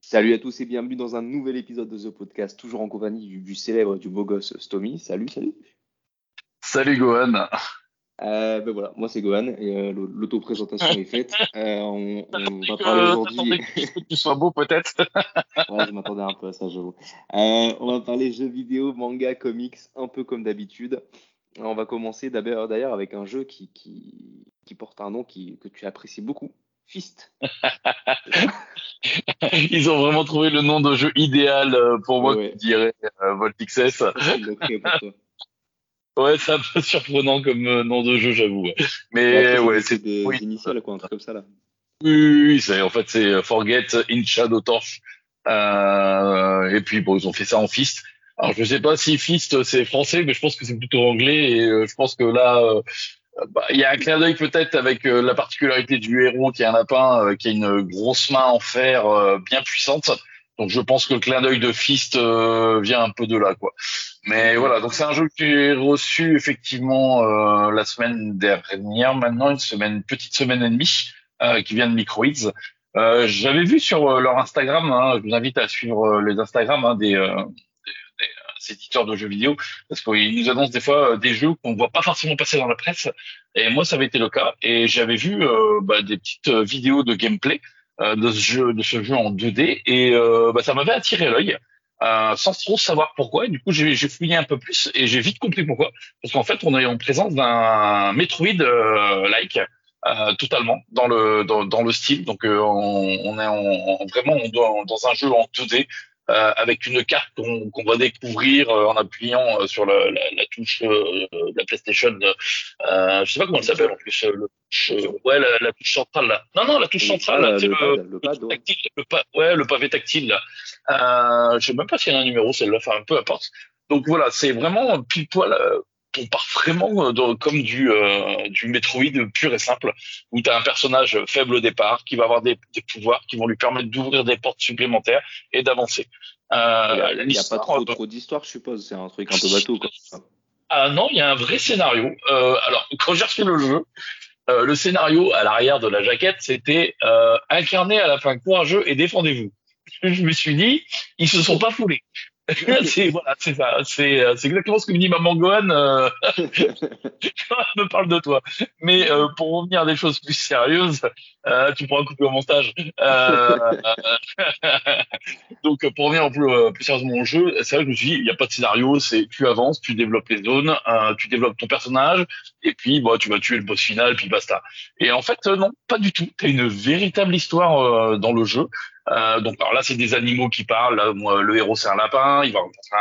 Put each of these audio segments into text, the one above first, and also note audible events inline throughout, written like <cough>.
Salut à tous et bienvenue dans un nouvel épisode de The Podcast, toujours en compagnie du, célèbre, du beau gosse Stomy. Salut, salut. Salut Gohan. Euh, ben voilà, moi c'est Gohan et euh, l'auto-présentation est faite. <laughs> Euh, on, va parler aujourd'hui. que tu sois beau peut-être. <laughs> ouais, je m'attendais un peu à ça, j'avoue. on va parler jeux vidéo, manga, comics, un peu comme d'habitude. On va commencer d'ailleurs avec un jeu qui, qui, qui porte un nom qui, que tu apprécies beaucoup. Fist. <laughs> Ils ont vraiment trouvé le nom de jeu idéal pour moi, ouais. qui dirais euh, Voltixes. Ouais, c'est un peu surprenant comme euh, nom de jeu, j'avoue. Mais ouais, c'est des initiales, quoi, un truc comme ça là. Oui, c'est en fait c'est euh, Forget in Shadow Torch. Euh, et puis bon, ils ont fait ça en Fist. Alors je sais pas si Fist c'est français, mais je pense que c'est plutôt anglais. Et euh, je pense que là, bah, il y a un clin d'œil peut-être avec la particularité du héros qui est un lapin qui a une grosse main en fer bien puissante. Donc je pense que le clin d'œil de Fist vient un peu de là, quoi. Mais voilà, donc c'est un jeu que j'ai reçu effectivement euh, la semaine dernière, maintenant une semaine, petite semaine et demie, euh, qui vient de Microids. Euh, J'avais vu sur euh, leur Instagram, hein, je vous invite à suivre euh, les Instagram hein, des, des, des, éditeurs de jeux vidéo, parce qu'ils nous annoncent des fois des jeux qu'on ne voit pas forcément passer dans la presse. Et moi, ça avait été le cas. Et j'avais vu bah, des petites vidéos de gameplay de ce jeu, de ce jeu en 2D, et bah, ça m'avait attiré l'œil. Euh, sans trop savoir pourquoi. Et du coup, j'ai fouillé un peu plus et j'ai vite compris pourquoi. Parce qu'en fait, on est en présence d'un Metroid-like. Euh, euh, totalement dans le dans, dans le style donc on, on, est en, vraiment dans, dans un jeu en 2D euh, avec une carte qu'on va découvrir euh, en appuyant euh, sur la, la, la touche de la PlayStation. Euh, je sais pas comment elle s'appelle en plus. Le, ouais, la, la, touche centrale là. Non, non, la touche centrale. c'est le, le, pad, le, tactile, le, pa ouais, le pavé tactile là. Euh, je sais même pas s'il y a un numéro celle-là. Enfin, peu importe. Donc voilà, c'est vraiment pile poil on part vraiment euh, comme du, euh, du Metroid pur et simple, où tu as un personnage faible au départ, qui va avoir des, des pouvoirs qui vont lui permettre d'ouvrir des portes supplémentaires et d'avancer. Euh, il n'y a, pas trop, trop d'histoire, je suppose, c'est un truc un peu bateau. Quoi. Ah non, il y a un vrai scénario. Euh, alors, <laughs> quand j'ai reçu le jeu, euh, le scénario à l'arrière de la jaquette, c'était euh, incarné à la fin courageux et défendez-vous. <laughs> Je me suis dit, ils se sont pas foulés. <laughs> c'est voilà, c'est ça, c'est euh, c'est exactement ce que me dit maman Gohan euh, quand <laughs> elle me parle de toi. Mais euh, pour revenir à des choses plus sérieuses, euh, tu pourras couper au montage. Euh, <laughs> donc pour revenir plus, plus sérieusement au jeu, c'est vrai que je me suis dit, il n'y a pas de scénario, c'est tu avances, tu développes les zones, tu développes ton personnage, et puis bah, tu vas tuer le boss final, puis basta. Et en fait, non, pas du tout. Tu une véritable histoire dans le jeu. Euh, donc alors là, c'est des animaux qui parlent. moi, le héros, c'est un lapin. Il va rencontrer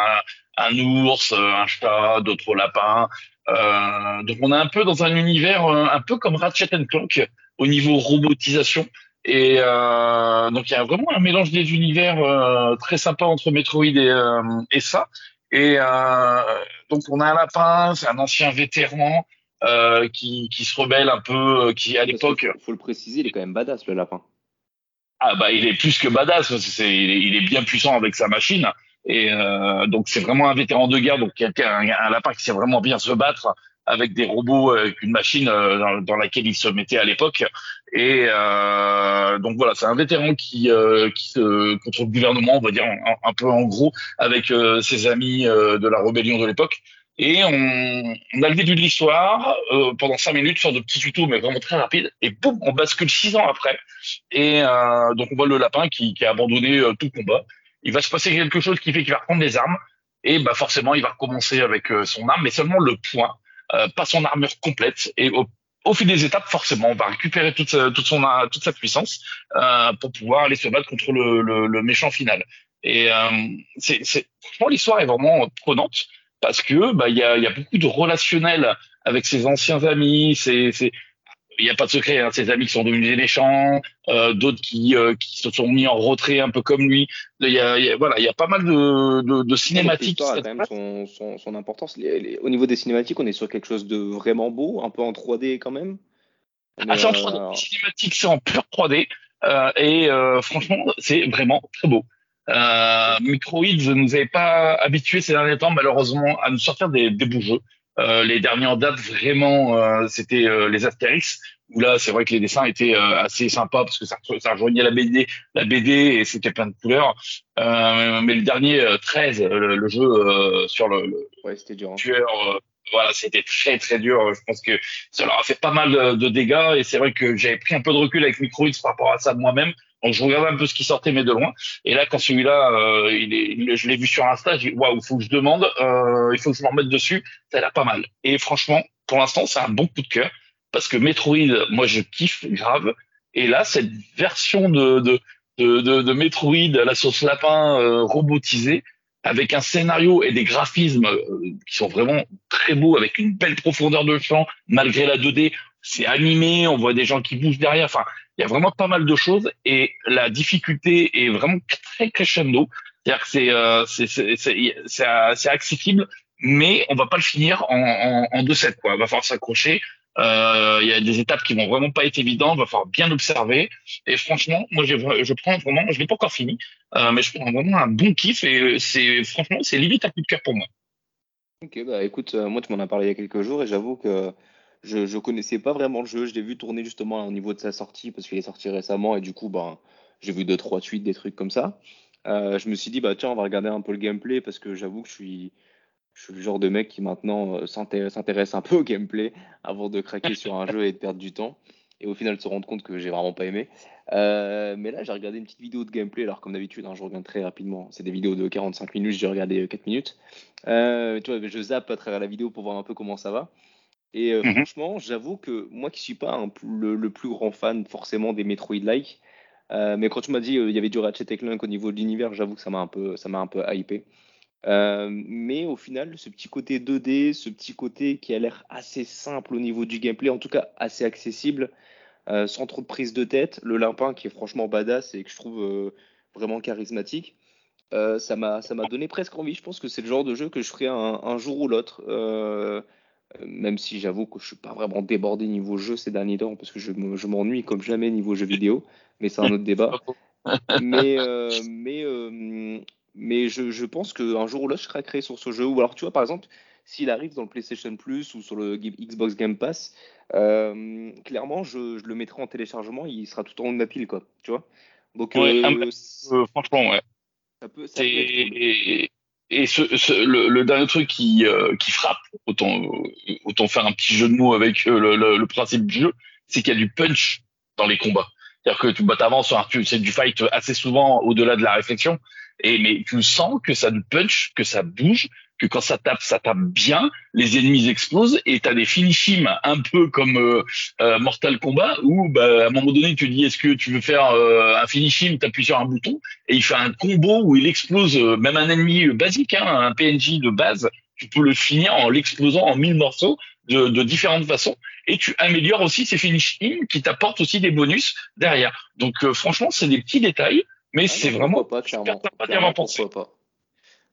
un, un ours, un chat, d'autres lapins. Euh, donc on est un peu dans un univers euh, un peu comme Ratchet Clank au niveau robotisation. Et euh, donc il y a vraiment un mélange des univers euh, très sympa entre Metroid et, euh, et ça. Et donc on a un lapin, c'est un ancien vétéran qui, qui se rebelle un peu, qui à l'époque. Faut le préciser, il est quand même badass le lapin. Ah bah il est plus que badass, c'est, il, est, il est bien puissant avec sa machine et euh, donc c'est vraiment un vétéran de guerre, donc quelqu'un un, un, lapin qui sait vraiment bien se battre avec des robots, avec une machine euh, dans, dans, laquelle il se mettait à l'époque. Et euh, donc voilà, c'est un vétéran qui euh, qui se contre le gouvernement, on va dire un, un peu en gros, avec euh, ses amis de la rébellion de l'époque. Et on, on, a le début de l'histoire euh, pendant cinq minutes sur de petits tutos, mais vraiment très rapides. Et boum, on bascule six ans après. Et euh, donc on voit le lapin qui, qui a abandonné euh, tout combat. Il va se passer quelque chose qui fait qu'il va reprendre des armes. Et bah forcément, il va recommencer avec euh, son arme, mais seulement le point, euh, pas son armure complète. Et au, au, fil des étapes, forcément, on va récupérer toute sa, toute son, toute sa puissance pour pouvoir aller se battre contre le, le, le méchant final. Et c'est, franchement, l'histoire est vraiment prenante parce que bah il y a, y a beaucoup de relationnel avec ses anciens amis, c'est il n'y a pas de secret, hein, ses amis qui sont devenus des méchants, euh, d'autres qui, euh, qui se sont mis en retrait un peu comme lui. Il y a, y a voilà, il y a pas mal de, de, de cinématiques. a quand même son, son, son importance. Les, les, au niveau des cinématiques, on est sur quelque chose de vraiment beau, un peu en 3D quand même. Ah, c'est en 3D. Euh, Les cinématiques, c'est en pur 3D. Euh, et euh, franchement, c'est vraiment très beau. Euh, Microids nous avait pas habitués ces derniers temps, malheureusement, à nous sortir des, des beaux jeux. Euh, les derniers en date, vraiment, euh, c'était euh, les Astérix, où là, c'est vrai que les dessins étaient assez sympas parce que ça, ça rejoignait la BD, la BD et c'était plein de couleurs. mais le dernier 13, le, jeu sur le, le ouais, c'était dur, hein. tueur, voilà, c'était très très dur. Je pense que ça leur a fait pas mal de, de dégâts et c'est vrai que j'avais pris un peu de recul avec Microids par rapport à ça moi-même. Donc je regardais un peu ce qui sortait mais de loin. Et là quand celui-là, euh, je l'ai vu sur Insta, j'ai dit waouh, il faut que je demande, euh, il faut que je m'en remette dessus. Ça a pas mal. Et franchement, pour l'instant, c'est un bon coup de cœur parce que Metroid, moi je kiffe grave. Et là, cette version de de de, de, Metroid la sauce lapin euh, robotisée avec un scénario et des graphismes euh, qui sont vraiment très beaux, avec une belle profondeur de champ malgré la 2D. C'est animé, on voit des gens qui bougent derrière. Enfin, il y a vraiment pas mal de choses et la difficulté est vraiment très crescendo. C'est-à-dire que c'est euh, c'est accessible, mais on va pas le finir en, en, en deux sets. Quoi. Il va falloir s'accrocher. Euh, il y a des étapes qui vont vraiment pas être évidentes. Il va falloir bien observer. Et franchement, moi, je, je prends vraiment, je l'ai pas encore fini, euh, mais je prends vraiment un bon kiff et c'est franchement, c'est limite un coup de cœur pour moi. Ok, bah écoute, euh, moi tu m'en as parlé il y a quelques jours et j'avoue que je, je connaissais pas vraiment le jeu. Je l'ai vu tourner justement au niveau de sa sortie parce qu'il est sorti récemment et du coup, bah, j'ai vu deux, trois tweets, des trucs comme ça. Euh, je me suis dit, bah tiens, on va regarder un peu le gameplay parce que j'avoue que je suis, je suis le genre de mec qui maintenant euh, s'intéresse un peu au gameplay avant de craquer sur un jeu et de perdre du temps. Et au final, se rendre compte que j'ai vraiment pas aimé. Euh, mais là, j'ai regardé une petite vidéo de gameplay. Alors, comme d'habitude, hein, je reviens très rapidement. C'est des vidéos de 45 minutes. J'ai regardé 4 minutes. Tu vois, je zappe à travers la vidéo pour voir un peu comment ça va. Et euh, mhm. franchement, j'avoue que moi qui suis pas un, le, plus grand fan forcément des Metroid-like, euh, mais quand tu m'as dit euh, il y avait du Ratchet Clank au niveau de l'univers, j'avoue que ça m'a un peu, ça m'a un peu hypé. mais au final, ce petit côté 2D, ce petit côté qui a l'air assez simple au niveau du gameplay, en tout cas assez accessible, sans trop de prise de tête, le limpin qui est franchement badass et que je trouve vraiment charismatique, ça m'a, ça m'a donné presque envie. Je pense que c'est le genre de jeu que je ferai un, un jour ou l'autre. Euh, même si j'avoue que je suis pas vraiment débordé niveau jeu ces derniers temps parce que je, m'ennuie comme jamais niveau jeu vidéo, mais c'est un autre débat. <laughs> mais euh, mais euh, mais je, je pense qu'un jour ou l'autre je serai créé sur ce jeu ou alors tu vois par exemple s'il arrive dans le PlayStation Plus ou sur le Xbox Game Pass, clairement je, je, le mettrai en téléchargement, il sera tout en haut de ma pile quoi, tu vois. Donc franchement ouais. Ça peut, ça peut et ce, ce, le, le, dernier truc qui, euh, qui frappe, autant, autant faire un petit jeu de mots avec euh, le, le, le, principe du jeu, c'est qu'il y a du punch dans les combats. C'est-à-dire que tu bah, avances, c'est du fight assez souvent au-delà de la réflexion, et mais tu sens que ça du punch, que ça bouge, que quand ça tape, ça tape bien, les ennemis explosent et tu as des finishims un peu comme euh, euh, Mortal Kombat où bah, à un moment donné tu dis est-ce que tu veux faire euh, un finishim, tu appuies sur un bouton et il fait un combo où il explose même un ennemi basique, hein, un PNJ de base, tu peux le finir en l'explosant en mille morceaux de, de, différentes façons et tu améliores aussi ces finishims qui t'apportent aussi des bonus derrière. Donc franchement c'est des petits détails mais ah c'est vraiment pas, clairement, clairement, pourquoi pas.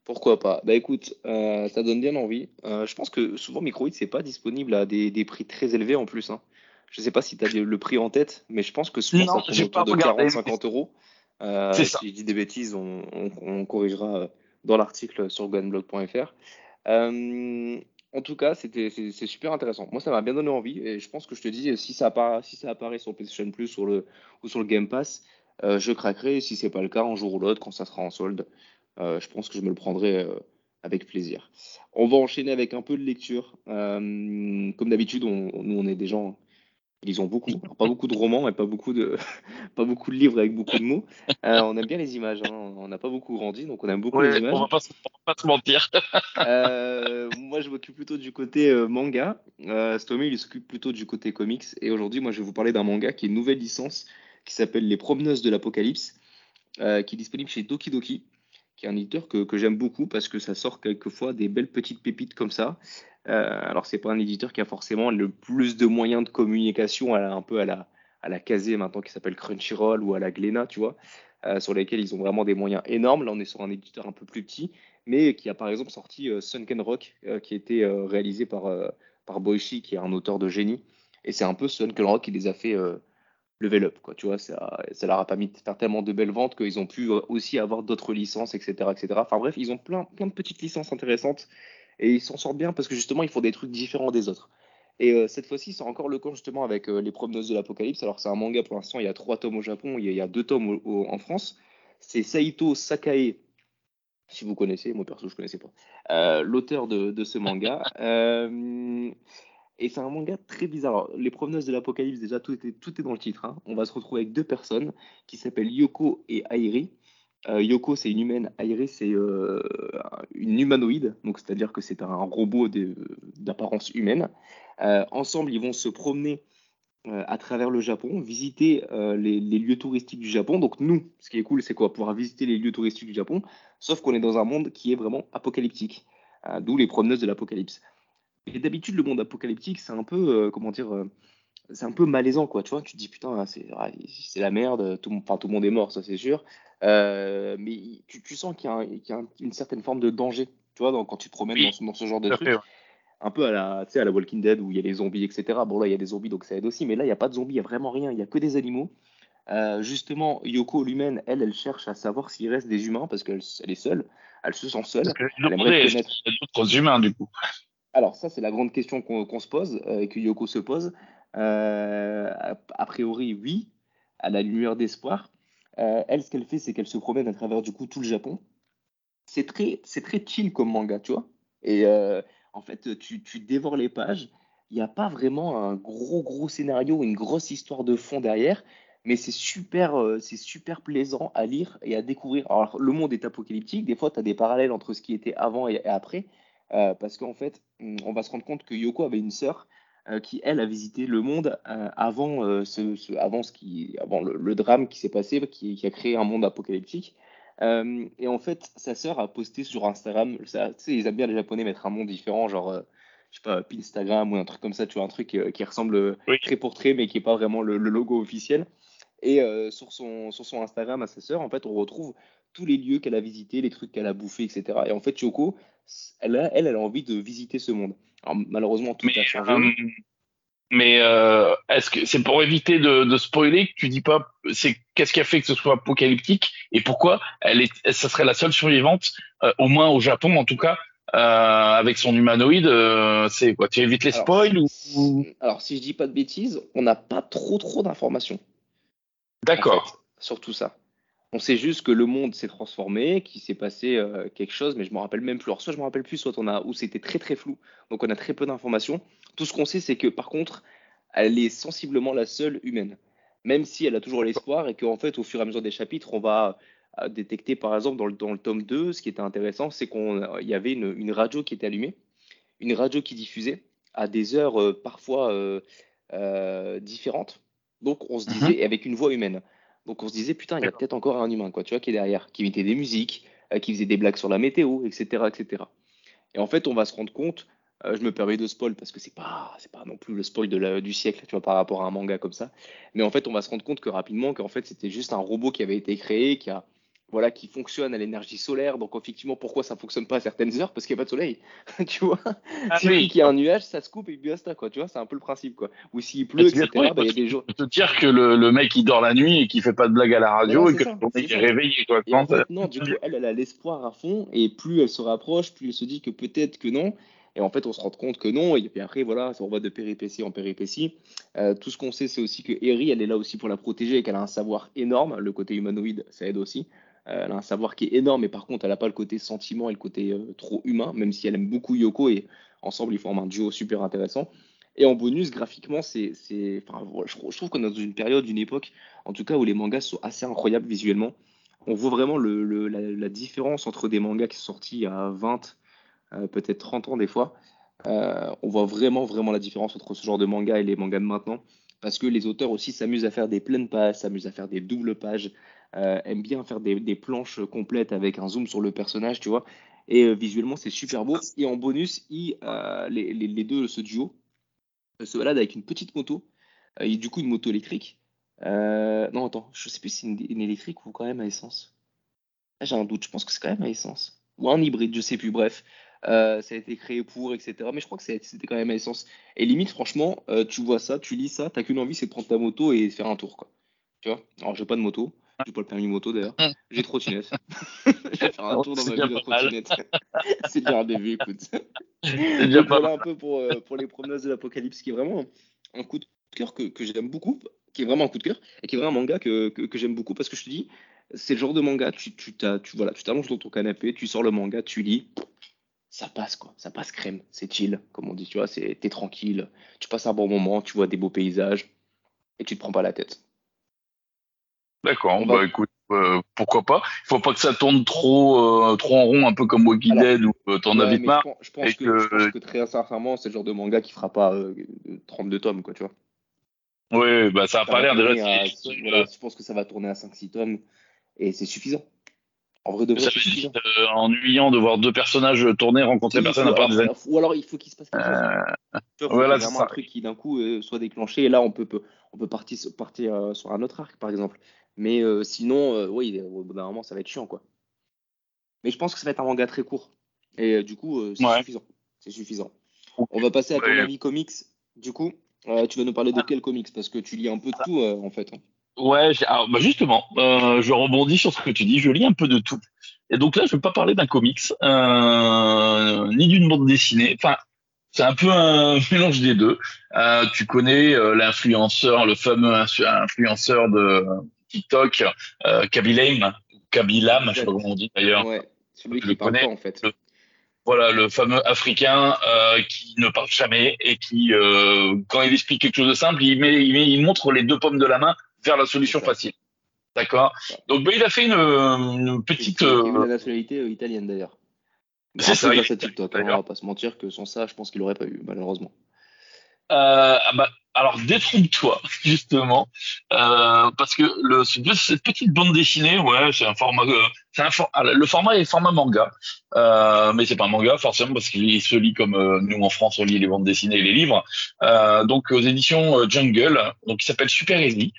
Pourquoi pas? Bah écoute, euh, ça donne bien envie. Euh, je pense que souvent Microïd c'est pas disponible à des, des, prix très élevés en plus. Hein. Je sais pas si tu as le prix en tête, mais je pense que souvent non, ça tourne autour de 40-50 euros. Euh, si je dis des bêtises, on, on, on corrigera dans l'article sur gunblog.fr. En tout cas, c'était c'est super intéressant. Moi, ça m'a bien donné envie et je pense que je te dis si ça apparaît, si ça apparaît sur PlayStation Plus sur le, ou sur le Game Pass, je craquerai. Si c'est pas le cas, un jour ou l'autre, quand ça sera en solde, je pense que je me le prendrai euh, avec plaisir. On va enchaîner avec un peu de lecture. Euh, comme d'habitude, on, nous, on est des gens ils lisons beaucoup. pas beaucoup de romans et pas beaucoup de, <laughs> pas beaucoup de livres avec beaucoup de mots. Euh, on aime bien les images. Hein. On n'a pas beaucoup grandi, donc on aime beaucoup les images. On va pas, pas se mentir. <laughs> euh, moi, je m'occupe plutôt du côté euh, manga. Euh, Stomy, il s'occupe plutôt du côté comics. Et aujourd'hui, moi, je vais vous parler d'un manga qui est une nouvelle licence qui s'appelle Les Promeneuses de l'Apocalypse, qui est disponible chez Doki Doki qui est un éditeur que, que j'aime beaucoup parce que ça sort quelquefois des belles petites pépites comme ça. Euh, alors c'est pas un éditeur qui a forcément le plus de moyens de communication, à la, un peu à la à la casée maintenant qui s'appelle Crunchyroll ou à la Glénat, tu vois, euh, sur lesquels ils ont vraiment des moyens énormes. Là on est sur un éditeur un peu plus petit, mais qui a par exemple sorti euh, Sunken Rock, euh, qui était euh, réalisé par par Boichi, qui est un auteur de génie. Et c'est un peu Sunken Rock qui les a fait level up, quoi. Tu vois, ça, ça leur a permis de faire tellement de belles ventes qu'ils ont pu aussi avoir d'autres licences, etc., etc. Enfin bref, ils ont plein, plein de petites licences intéressantes et ils s'en sortent bien parce que justement, ils font des trucs différents des autres. Et euh, cette fois-ci, c'est encore le cas justement avec euh, Les Promeneuses de l'Apocalypse. Alors, c'est un manga pour l'instant, il y a trois tomes au Japon, il y a, deux tomes en France. C'est Saito Sakae, si vous connaissez, moi perso, je ne connaissais pas, euh, l'auteur de, ce manga. Et c'est un manga très bizarre. les Promeneuses de l'Apocalypse, déjà, tout est, dans le titre. Hein. On va se retrouver avec deux personnes qui s'appellent Yoko et Airi. Yoko, c'est une humaine. Airi, c'est une humanoïde. Donc, c'est-à-dire que c'est un robot d'apparence humaine. Euh, ensemble, ils vont se promener euh, à travers le Japon, visiter euh, les, lieux touristiques du Japon. Donc nous, ce qui est cool, c'est quoi Pouvoir visiter les lieux touristiques du Japon, sauf qu'on est dans un monde qui est vraiment apocalyptique, d'où les promeneuses de l'apocalypse. Et d'habitude, le monde apocalyptique, c'est un peu, comment dire, c'est un peu malaisant, quoi. Tu vois, tu te dis putain, c'est la merde, tout, enfin, tout le monde est mort, ça c'est sûr. mais tu, sens qu'il y, a une certaine forme de danger, tu vois, quand tu te promènes dans, ce genre de truc un peu à la, à la Walking Dead où il y a les zombies, etc. Bon, là, il y a des zombies, donc ça aide aussi, mais là, il n'y a pas de zombies, il n'y a vraiment rien, il n'y a que des animaux. Euh, justement, Yoko, l'humaine, elle, elle cherche à savoir s'il reste des humains parce qu'elle elle est seule, elle se sent seule. Elle aimerait connaître d'autres humains, du coup. Alors, ça, c'est la grande question qu'on se pose euh, et que Yoko se pose. Euh, a priori, oui, à la lumière d'espoir. elle, ce qu'elle fait, c'est qu'elle se promène à travers du coup tout le Japon. C'est très, c'est très chill comme manga, tu vois. Et en fait, tu, dévores les pages. Il n'y a pas vraiment un gros, gros scénario, une grosse histoire de fond derrière, mais c'est super, euh, c'est super plaisant à lire et à découvrir. Alors, le monde est apocalyptique. Des fois, tu as des parallèles entre ce qui était avant et, après, euh, parce qu'en fait, on va se rendre compte que Yoko avait une sœur euh, qui, elle, a visité le monde avant, ce, avant, ce qui, avant le, drame qui s'est passé, qui, qui, a créé un monde apocalyptique. Euh, et en fait, sa sœur a posté sur Instagram, ça, tu sais, ils aiment bien les Japonais mettre un nom différent, genre, euh, je sais pas, Instagram ou un truc comme ça, tu vois, un truc euh, qui ressemble très pour trait, mais qui est pas vraiment le, logo officiel. Et sur, son, sur son Instagram à sa sœur, en fait, on retrouve tous les lieux qu'elle a visités, les trucs qu'elle a bouffés, etc. Et en fait, Yoko, elle, a, elle, elle a envie de visiter ce monde. Alors, malheureusement, tout a changé. Mais euh, est-ce que c'est pour éviter de, de, spoiler que tu dis pas c'est qu'est-ce qui a fait que ce soit apocalyptique et pourquoi elle est ça serait la seule survivante euh, au moins au Japon en tout cas euh, avec son humanoïde euh, c'est quoi tu évites les spoils ou alors si je dis pas de bêtises on n'a pas trop trop d'informations d'accord sur tout ça on sait juste que le monde s'est transformé, qu'il s'est passé euh, quelque chose, mais je me rappelle même plus. Alors, soit je me rappelle plus, soit on a, où c'était très très flou. Donc on a très peu d'informations. Tout ce qu'on sait, c'est que par contre, elle est sensiblement la seule humaine. Même si elle a toujours l'espoir et qu'en fait, au fur et à mesure des chapitres, on va euh, détecter, par exemple, dans le, dans le tome 2, ce qui était intéressant, c'est qu'il y avait une, radio qui était allumée, une radio qui diffusait à des heures euh, parfois différentes. Donc on se mhm. disait, avec une voix humaine. Donc on se disait, putain, il y a peut-être encore un humain, quoi, tu vois, qui est derrière, qui imitait des musiques, euh, qui faisait des blagues sur la météo, etc., etc. Et en fait, on va se rendre compte, euh, je me permets de spoil parce que c'est pas, c'est pas non plus le spoil de du siècle, tu vois, par rapport à un manga comme ça. Mais en fait, on va se rendre compte que rapidement, qu'en fait, c'était juste un robot qui avait été créé, qui a, voilà, qui fonctionne à l'énergie solaire. Donc, effectivement, pourquoi ça fonctionne pas à certaines heures? Parce qu'il n'y a pas de soleil. <laughs> tu vois? Ah, Si il y a un nuage, ça se coupe et basta, quoi. Tu vois, c'est un peu le principe, quoi. Ou s'il pleut, etc., bah, il y a des jours. te dire que le, mec, il dort la nuit et qu'il fait pas de blague à la radio et que le mec est, réveillé, quoi. non, du coup, elle, elle a l'espoir à fond et plus elle se rapproche, plus elle se dit que peut-être que non. Et en fait, on se rend compte que non. Et puis après, voilà, on va de péripétie en péripétie. Euh, tout ce qu'on sait, c'est aussi que Eri, elle est là aussi pour la protéger et qu'elle a un savoir énorme. Le côté humanoïde, ça aide aussi. Euh, elle a un savoir qui est énorme, mais par contre, elle n'a pas le côté sentiment et le côté euh, trop humain, même si elle aime beaucoup Yoko et ensemble, ils forment un duo super intéressant. Et en bonus, graphiquement, c'est, enfin, je, trouve qu'on est dans une période, une époque, en tout cas, où les mangas sont assez incroyables visuellement. On voit vraiment le, la, différence entre des mangas qui sont sortis à 20, euh, peut-être 30 ans des fois. on voit vraiment, vraiment la différence entre ce genre de manga et les mangas de maintenant. Parce que les auteurs aussi s'amusent à faire des pleines pages, s'amusent à faire des doubles pages, euh, aime bien faire des, planches complètes avec un zoom sur le personnage, tu vois. Et euh, visuellement, c'est super beau. Et en bonus, euh, les, deux, ce duo, se baladent avec une petite moto. et du coup, une moto électrique. non, attends, je sais plus si c'est une, électrique ou quand même à essence. Ah, j'ai un doute, je pense que c'est quand même à essence. Ou un hybride, je sais plus, bref. ça a été créé pour, etc. Mais je crois que c'était quand même à l'essence. Et limite, franchement, tu vois ça, tu lis ça, t'as qu'une envie, c'est de prendre ta moto et faire un tour, quoi. Tu vois? Alors, j'ai pas de moto, j'ai pas le permis moto d'ailleurs, j'ai trottinette. <laughs> je vais faire un tour dans ma ville de trottinette. <laughs> c'est bien un début, écoute. C'est bien voilà un peu pour, euh, pour les promenades de l'apocalypse, qui est vraiment un coup de cœur que, que j'aime beaucoup, qui est vraiment un coup de cœur, et qui est vraiment un manga que, que, que j'aime beaucoup parce que je te dis, c'est le genre de manga, tu, tu, tu, voilà, tu t'allonges dans ton canapé, tu sors le manga, tu lis, ça passe quoi, ça passe crème, c'est chill, comme on dit, tu vois, t'es tranquille, tu passes un bon moment, tu vois des beaux paysages, et tu te prends pas la tête. D'accord, bah écoute, euh, pourquoi pas. Il faut pas que ça tourne trop, euh, trop en rond, un peu comme Walking Dead ou euh, t'en as vite marre. Je pense, que, je pense, que, très sincèrement, c'est le genre de manga qui fera pas 32 tomes, quoi, tu vois. Oui, bah ça a pas l'air déjà. je pense que ça va tourner à 5-6 tomes et c'est suffisant. En vrai, de vrai, c'est suffisant. Euh, ennuyant de voir deux personnages tourner, rencontrer personne à part des Ou alors il faut qu'il se passe quelque chose. Euh, voilà, c'est un truc qui d'un coup euh, soit déclenché et là on peut, on peut partir, partir sur un autre arc par exemple. Mais sinon, oui, au bout d'un moment ça va être chiant quoi. Mais je pense que ça va être un manga très court. Et du coup, c'est suffisant. C'est suffisant. On va passer à ton avis comics. Du coup, tu vas nous parler de quel comics? Parce que tu lis un peu de tout en fait. Hein. Ouais, alors, bah justement, euh, je rebondis sur ce que tu dis. Je lis un peu de tout. Et donc là, je vais pas parler d'un comics, euh, ni d'une bande dessinée. Enfin, c'est un peu un <laughs> mélange des deux. Euh, tu connais euh, l'influenceur, le fameux influenceur de TikTok, euh, Kabilam, Kabilam, je sais pas comment on dit d'ailleurs. Ouais, celui qui parle pas, en fait. voilà, le fameux Africain euh, qui ne parle jamais et qui, euh, quand il explique quelque chose de simple, il, met, il, met, il montre les deux pommes de la main vers la solution facile. D'accord? Donc, bah, il a fait une, une petite. Il a la nationalité euh, italienne d'ailleurs. C'est ça. Grâce à TikTok, hein, on va pas se mentir que sans ça, je pense qu'il aurait pas eu, malheureusement. Euh, ah bah, alors détrompe-toi <laughs> justement, euh, parce que le, cette petite bande dessinée, ouais, c'est un format, euh, c'est un ah, le format est format manga, euh, mais c'est pas un manga forcément parce qu'il se lit comme euh, nous en France on lit les bandes dessinées et les livres, euh, donc aux éditions Jungle, donc il s'appelle Super Easy,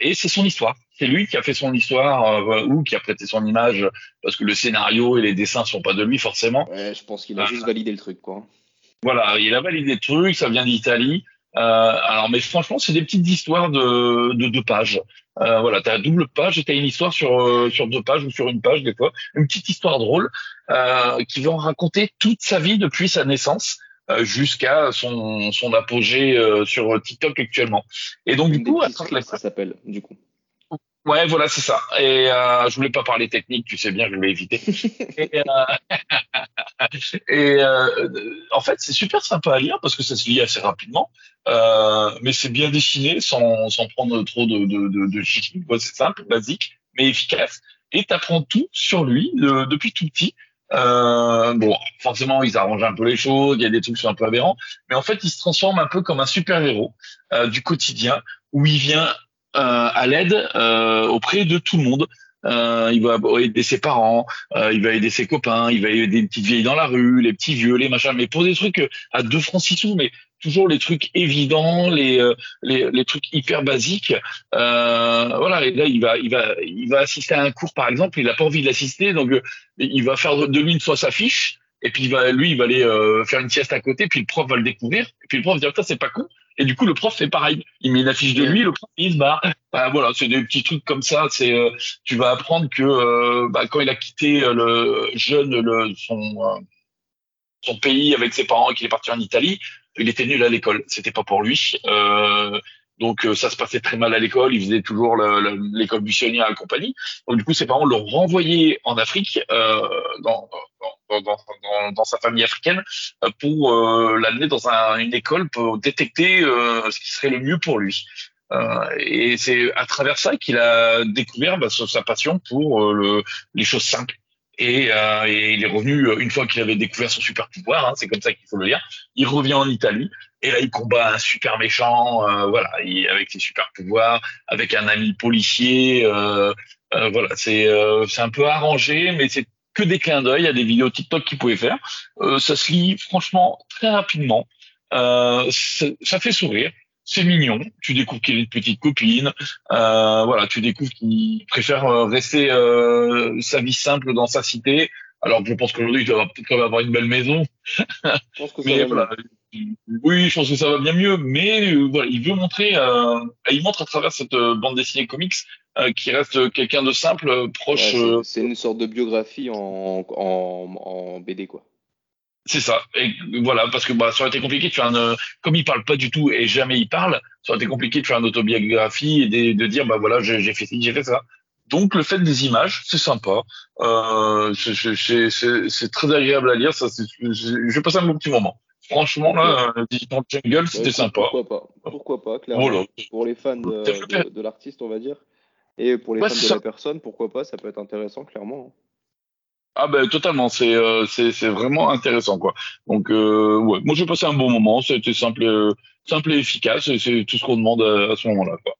et c'est son histoire. C'est lui qui a fait son histoire ou qui a prêté son image parce que le scénario et les dessins sont pas de lui forcément. Ouais, je pense qu'il a juste validé le truc quoi. Voilà, il a validé le truc, ça vient d'Italie. Euh, alors, mais franchement, c'est des petites histoires de, de deux pages. Euh, voilà, t'as double page et t'as une histoire sur euh, sur deux pages ou sur une page des fois, une petite histoire drôle euh, qui va raconter toute sa vie depuis sa naissance euh, jusqu'à son son apogée euh, sur TikTok actuellement. Et donc du coup, ça s'appelle du coup. Ouais, voilà, c'est ça. Et euh, je voulais pas parler technique, tu sais bien, je vais éviter. <laughs> et, euh, <laughs> et euh, en fait, c'est super sympa à lire parce que ça se lit assez rapidement, euh, mais c'est bien dessiné sans, sans prendre trop de de de, de C'est simple, basique, mais efficace. Et t'apprends tout sur lui depuis tout petit. Euh, bon, forcément, ils arrangent un peu les choses. Il y a des trucs qui sont un peu aberrants, mais en fait, il se transforme un peu comme un super héros euh, du quotidien où il vient à l'aide euh, auprès de tout le monde. Euh, il va aider ses parents, euh, il va aider ses copains, il va aider les petites vieilles dans la rue, les petits vieux, les machins, mais pour des trucs à deux francs six sous, mais toujours les trucs évidents, les les, les trucs hyper basiques. Euh, voilà, et là il va il va il va assister à un cours par exemple, il a pas envie de l'assister, donc il va faire de lui une fois sa fiche, et puis il va lui il va aller faire une sieste à côté, puis le prof va le découvrir, et puis le prof va dire ça c'est pas cool, et du coup, le prof fait pareil. Il met une affiche de lui, le prof il se barre. Bah, voilà, c'est des petits trucs comme ça. C'est, euh, tu vas apprendre que euh, bah, quand il a quitté euh, le jeune le, son son pays avec ses parents et qu'il est parti en Italie, il était nul à l'école. C'était pas pour lui. Donc ça se passait très mal à l'école. Il faisait toujours l'école buissonnière et compagnie. Donc du coup, ses parents l'ont renvoyé en Afrique dans, dans, dans, dans, sa famille africaine euh, pour euh, l'amener dans un, une école pour détecter euh, ce qui serait le mieux pour lui. et c'est à travers ça qu'il a découvert bah, sa passion pour le, les choses simples. Et, et, il est revenu une fois qu'il avait découvert son super pouvoir, hein, c'est comme ça qu'il faut le dire. Il revient en Italie et là il combat un super méchant, voilà, il, avec ses super pouvoirs, avec un ami policier. voilà, c'est c'est un peu arrangé, mais c'est que des clins d'œil, a des vidéos TikTok qu'il pouvait faire. Euh, ça se lit franchement très rapidement. Euh, ça fait sourire. C'est mignon. Tu découvres qu'il a une petite copine. Euh, voilà, tu découvres qu'il préfère euh, rester euh, sa vie simple dans sa cité Alors que je pense qu'aujourd'hui, il doit peut-être quand même avoir une belle maison. Je pense que <laughs> ça Mais va voilà. Oui, je pense que ça va bien mieux. Mais euh, voilà, il veut montrer, euh, il montre à travers cette bande dessinée comics euh, qui reste quelqu'un de simple, Ouais, proche. c'est c'est une sorte de biographie en, en, en BD, quoi. C'est ça. Et voilà, parce que bah, ça aurait été compliqué de faire un, euh, comme il parle pas du tout et jamais il parle, ça aurait été compliqué de faire une autobiographie et de, de dire bah voilà, j'ai fait ci, j'ai fait ça. Donc le fait des images, c'est sympa. Euh, c'est- très agréable à lire. Ça, je passer un bon petit moment. Franchement, là, euh, Digital Jungle, c'était Ouais, sympa. Pourquoi pas? Pourquoi pas, clairement. Voilà. Pour les fans de, Développer- de, de l'artiste, on va dire. Et pour les Ouais, fans de ça. la personne, pourquoi pas? Ça peut être intéressant, clairement. Ah ben totalement, c'est euh, c'est c'est vraiment intéressant quoi. Donc euh, ouais, moi j'ai passé un bon moment, c'était simple euh, simple et efficace, c'est tout ce qu'on demande à, à ce moment-là quoi.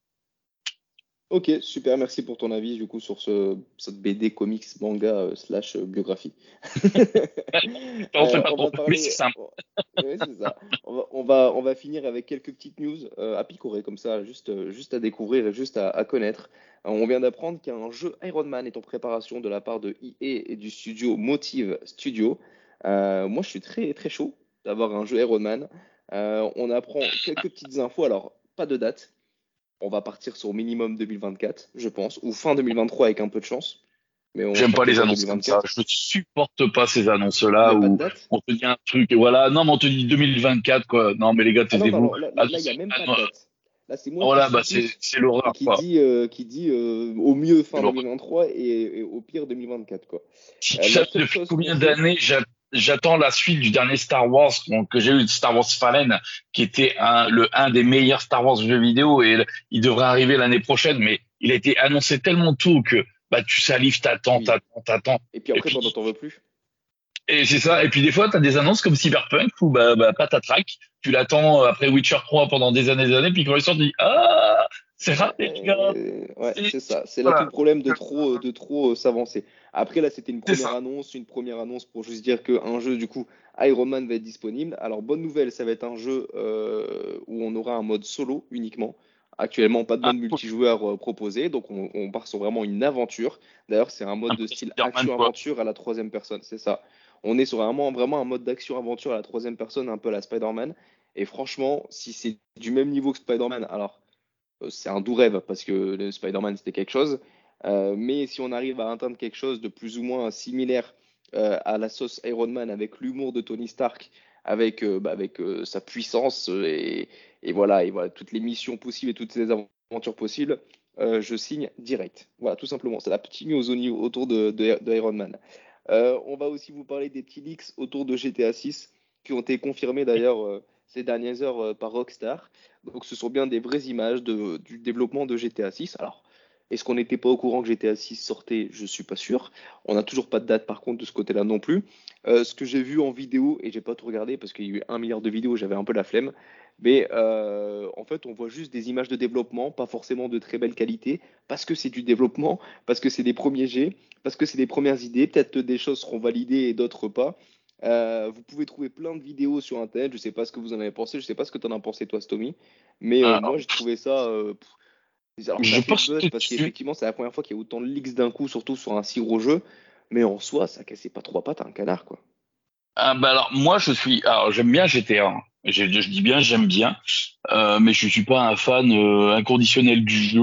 Ok, super, merci pour ton avis du coup sur ce, cette BD comics manga euh, slash euh, biographie. <laughs> On fait Euh, pas on trop, va parler- mais c'est simple. Ouais, c'est ça. On va, on va, on va finir avec quelques petites news euh, à picorer comme ça, juste, euh, juste à découvrir et juste à, à connaître. On vient d'apprendre qu'un jeu Iron Man est en préparation de la part de EA et du studio Motive Studio. Euh, moi, je suis très très chaud d'avoir un jeu Iron Man. On apprend quelques petites infos. Alors, pas de date. On va partir sur minimum 2024, je pense, ou fin 2023 avec un peu de chance. Mais on J'aime pas les annonces comme ça, 2024. je ne supporte pas ces annonces Il n'y là a pas de où on te dit un truc et voilà, non mais on te dit 2024 quoi. Non mais les gars, Ah taisez-vous. là, Ah, là, il n'y a même pas ah, de non, date. Là, c'est moi Voilà, qui bah c'est l'horreur qui quoi. dit, euh, qui dit euh, au mieux fin C'est l'horreur. 2023 et, et au pire 2024, quoi. Euh, depuis combien d'années j'a- j'attends la suite du dernier Star Wars que j'ai eu, Star Wars Fallen, qui était un, le un des meilleurs Star Wars jeux vidéo et il devrait arriver l'année prochaine, mais il a été annoncé tellement tôt que bah tu salives, t'attends, oui. t'attends, t'attends. Et puis après, t'en veux plus. et c'est ça. Et puis des fois t'as des annonces comme Cyberpunk où bah, bah patatrac, tu l'attends euh, après Witcher 3 pendant des années et des années, puis quand il sort tu dis ah c'est raté les gars. Euh, ouais, C'est- ça. C'est là tout le problème de trop, de trop euh, s'avancer. Après, là, c'était une première annonce, une première annonce pour juste dire qu'un jeu, du coup, Iron Man va être disponible. Alors, bonne nouvelle, ça va être un jeu euh, où on aura un mode solo uniquement. Actuellement, pas de Ah, mode multijoueur euh, proposé, donc on, on part sur vraiment une aventure. D'ailleurs, c'est un mode Un de style action-aventure à la troisième personne, c'est ça. On est sur vraiment, vraiment un mode d'action-aventure à la troisième personne, un peu à la Spider-Man. Et franchement, si c'est du même niveau que Spider-Man, alors euh, c'est un doux rêve parce que Spider-Man c'était quelque chose. Euh, mais si on arrive à atteindre quelque chose de plus ou moins similaire euh, à la sauce Iron Man avec l'humour de Tony Stark, avec, euh, bah, euh, sa puissance euh, et, voilà, toutes les missions possibles et toutes les aventures possibles, euh, je signe direct. Voilà, tout simplement. C'est la petite news autour de, de, de Iron Man. Euh, on va aussi vous parler des petits leaks autour de GTA 6 qui ont été confirmés d'ailleurs euh, ces dernières heures euh, par Rockstar. Donc ce sont bien des vraies images du développement de GTA 6. Alors, est-ce qu'on n'était pas au courant que GTA 6 sortait? Je suis pas sûr. On n'a toujours pas de date par contre de ce côté-là non plus. Euh, ce que j'ai vu en vidéo, et j'ai pas tout regardé parce qu'il y a eu un milliard de vidéos, j'avais un peu la flemme. Mais euh, en fait, on voit juste des images de développement, pas forcément de très belle qualité, parce que c'est du développement, parce que c'est des premiers jets, parce que c'est des premières idées. Peut-être des choses seront validées et d'autres pas. Euh, vous pouvez trouver plein de vidéos sur internet. Je sais pas ce que vous en avez pensé. Je sais pas ce que tu en as pensé toi, Stomy. Mais euh, Ah, moi, j'ai trouvé ça. euh, alors, ça Je pense buzz que parce tu- qu'effectivement, c'est la première fois qu'il y a autant de leaks d'un coup, surtout sur un si gros jeu. Mais en soi, ça cassait pas trois pattes à un canard, quoi. Ah bah alors moi je suis alors j'aime bien GTA. Je, je dis bien j'aime bien, euh, mais je suis pas un fan euh, inconditionnel du jeu.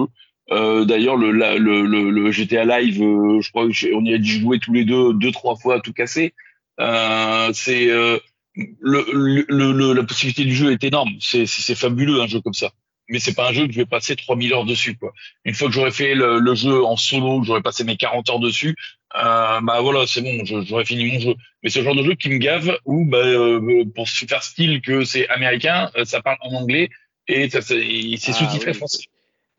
Euh, D'ailleurs le, le, le, le GTA Live, je crois qu'on y a dû jouer tous les deux deux trois fois à tout casser. Euh, c'est euh, le, le, le- la possibilité du jeu est énorme. C'est fabuleux un jeu comme ça. Mais c'est pas un jeu que je vais passer 3000 heures dessus quoi. Une fois que j'aurais fait le, le jeu en solo, que j'aurais passé mes 40 heures dessus, euh, bah voilà c'est bon, j'aurais fini mon jeu. Mais le genre de jeu qui me gave où, bah, euh, pour se faire style que c'est américain, euh, ça parle en anglais et ça- c'est et c'est Ah sous-titré oui, français.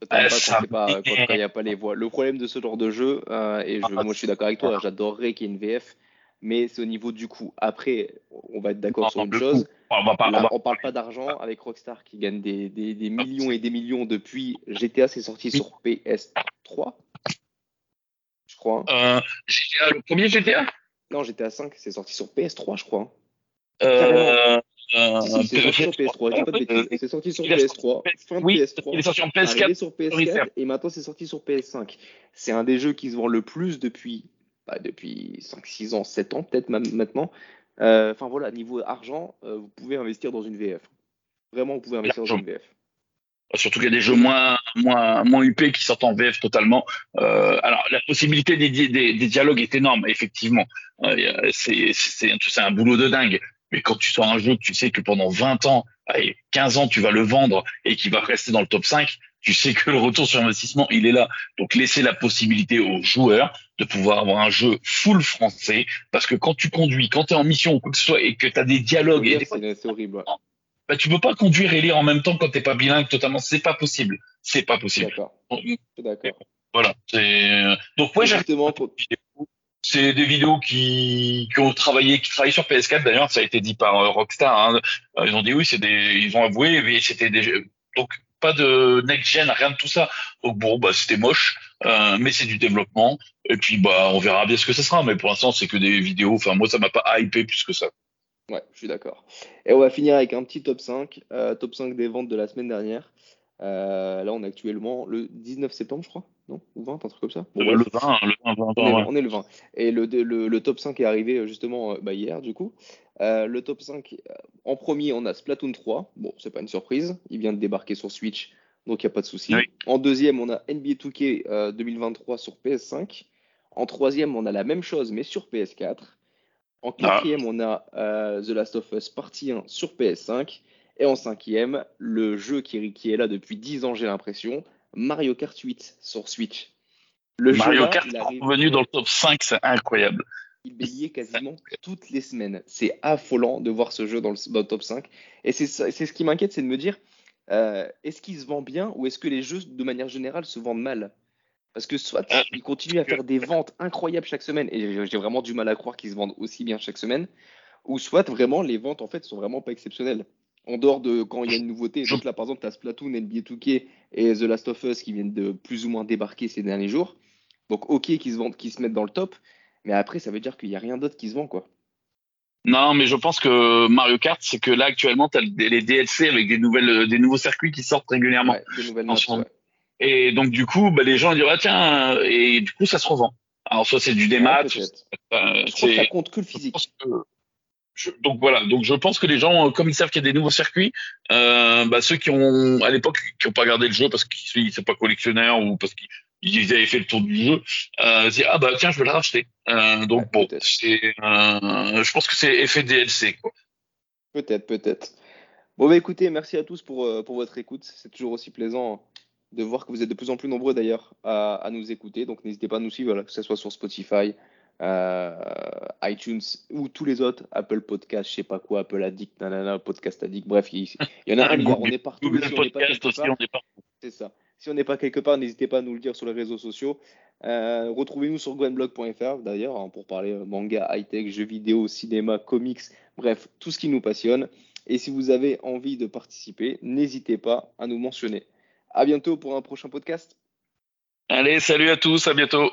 Pas ça quand quand il n'y a pas les voix. Le problème de ce genre de jeu, et je, Ah, moi je suis d'accord avec toi, j'adorerais qu'il y ait une VF, mais c'est au niveau du coût. Après, on va être d'accord sur une chose. coup. On on parle pas d'argent avec Rockstar qui gagne des, des, des millions et des millions depuis GTA, c'est sorti sur PS3, je crois. hein. euh, GTA, le premier GTA Non, GTA 5, c'est sorti sur PS3, je crois. hein. Euh, c'est sorti sur PS3, je dis pas de euh, bêtises. C'est sorti sur il est PS3, fin de oui, PS3. il est sorti en arrivé PS4. sur Reserve. PS4 et maintenant c'est sorti sur PS5. C'est un des jeux qui se vend le plus depuis bah, depuis 5, 6 ans, 7 ans peut-être même maintenant. Euh, enfin voilà, niveau argent, euh, vous pouvez investir dans une VF. Vraiment, vous pouvez investir dans une VF. Surtout qu'il y a des jeux moins moins moins UP qui sortent en VF totalement. Euh, alors la possibilité des, des, des, dialogues est énorme, effectivement. Euh, c'est c'est un boulot de dingue. Mais quand tu sors un jeu, tu sais que pendant 20 ans, allez, 15 ans, tu vas le vendre et qu'il va rester dans le top 5, tu sais que le retour sur investissement, il est là. Donc, laissez la possibilité aux joueurs de pouvoir avoir un jeu full français, parce que quand tu conduis, quand tu es en mission ou quoi que ce soit, et que tu as des dialogues... et c'est horrible. Bah, tu peux pas conduire et lire en même temps quand t'es pas bilingue totalement. C'est pas possible. C'est pas possible. D'accord. D'accord. Voilà. Donc, ouais, j'ai c'est des vidéos qui, qui ont travaillé, qui travaillent sur PS4 d'ailleurs, ça a été dit par euh, Rockstar. Hein. Euh, ils ont dit oui, c'est des, ils ont avoué, mais c'était des, donc pas de next gen, rien de tout ça. Donc bon, bah c'était moche, euh, mais c'est du développement. Et puis bah on verra bien ce que ça sera. Mais pour l'instant, c'est que des vidéos. Enfin moi, ça m'a pas hypé plus que ça. Ouais, je suis d'accord. Et on va finir avec un petit top 5, euh, top 5 des ventes de la semaine dernière. Euh, là, on est actuellement le 19 septembre, je crois, non Ou 20, un truc comme ça le, 20, le 20, on, est, le 20. Et le, le, top 5 est arrivé justement bah, hier, du coup. Le top 5, en premier, on a Splatoon 3. Bon, c'est pas une surprise, il vient de débarquer sur Switch, donc il n'y a pas de souci. En deuxième, on a NBA 2K 2023 sur PS5. En troisième, on a la même chose, mais sur PS4. En ah. quatrième, on a The Last of Us Partie 1 sur PS5. Et en cinquième, le jeu qui, est là depuis 10 ans, j'ai l'impression, Mario Kart 8 sur Switch. Le Mario Kart est revenu dans le top 5, c'est incroyable. Il baignait quasiment toutes les semaines. C'est affolant de voir ce jeu dans le, top 5. Et c'est ce qui m'inquiète, c'est de me dire, euh, est-ce qu'il se vend bien ou est-ce que les jeux, de manière générale, se vendent mal? Parce que soit ah. il continue à faire des ventes incroyables chaque semaine, et j'ai vraiment du mal à croire qu'ils se vendent aussi bien chaque semaine, ou soit vraiment les ventes en fait sont vraiment pas exceptionnelles en dehors de quand il y a une nouveauté. Donc là, par exemple, tu as Splatoon, NBA 2K et The Last of Us qui viennent de plus ou moins débarquer ces derniers jours. Donc, ok, qui se vendent, qui se mettent dans le top. Mais après, ça veut dire qu'il n'y a rien d'autre qui se vend, quoi. Non, mais je pense que Mario Kart, c'est que là, actuellement, tu as les DLC avec des, nouvelles, des nouveaux circuits qui sortent régulièrement. des nouvelles Et donc, du coup, bah, les gens disent, ah, tiens, et du coup, ça se revend. Alors, soit c'est du démat. je crois que ça compte que le physique donc voilà, donc je pense que les gens, comme ils savent qu'il y a des nouveaux circuits, euh, bah, ceux qui ont à l'époque qui n'ont pas gardé le jeu parce qu'ils ne sont pas collectionneurs ou parce qu'ils avaient fait le tour du jeu, euh, ah bah tiens je vais le racheter. Euh, donc bon, c'est, euh, je pense que c'est effet DLC quoi. Peut-être, peut-être. Bon bah écoutez, merci à tous pour euh, pour votre écoute. C'est toujours aussi plaisant de voir que vous êtes de plus en plus nombreux d'ailleurs à, à nous écouter. Donc n'hésitez pas à nous suivre, que ce soit sur Spotify, euh, iTunes ou tous les autres, Apple Podcast, je sais pas quoi, Apple Addict, nanana, Podcast Addict, bref, il, y en a un milliard, on est partout. si on n'est pas quelque part, c'est ça. Si on n'est pas quelque part, n'hésitez pas à nous le dire sur les réseaux sociaux. Euh, Retrouvez-nous sur gwenblog.fr d'ailleurs hein, pour parler euh, manga, high-tech, jeux vidéo, cinéma, comics, bref, tout ce qui nous passionne. Et si vous avez envie de participer, n'hésitez pas à nous mentionner. À bientôt pour un prochain podcast. Allez, salut à tous, à bientôt.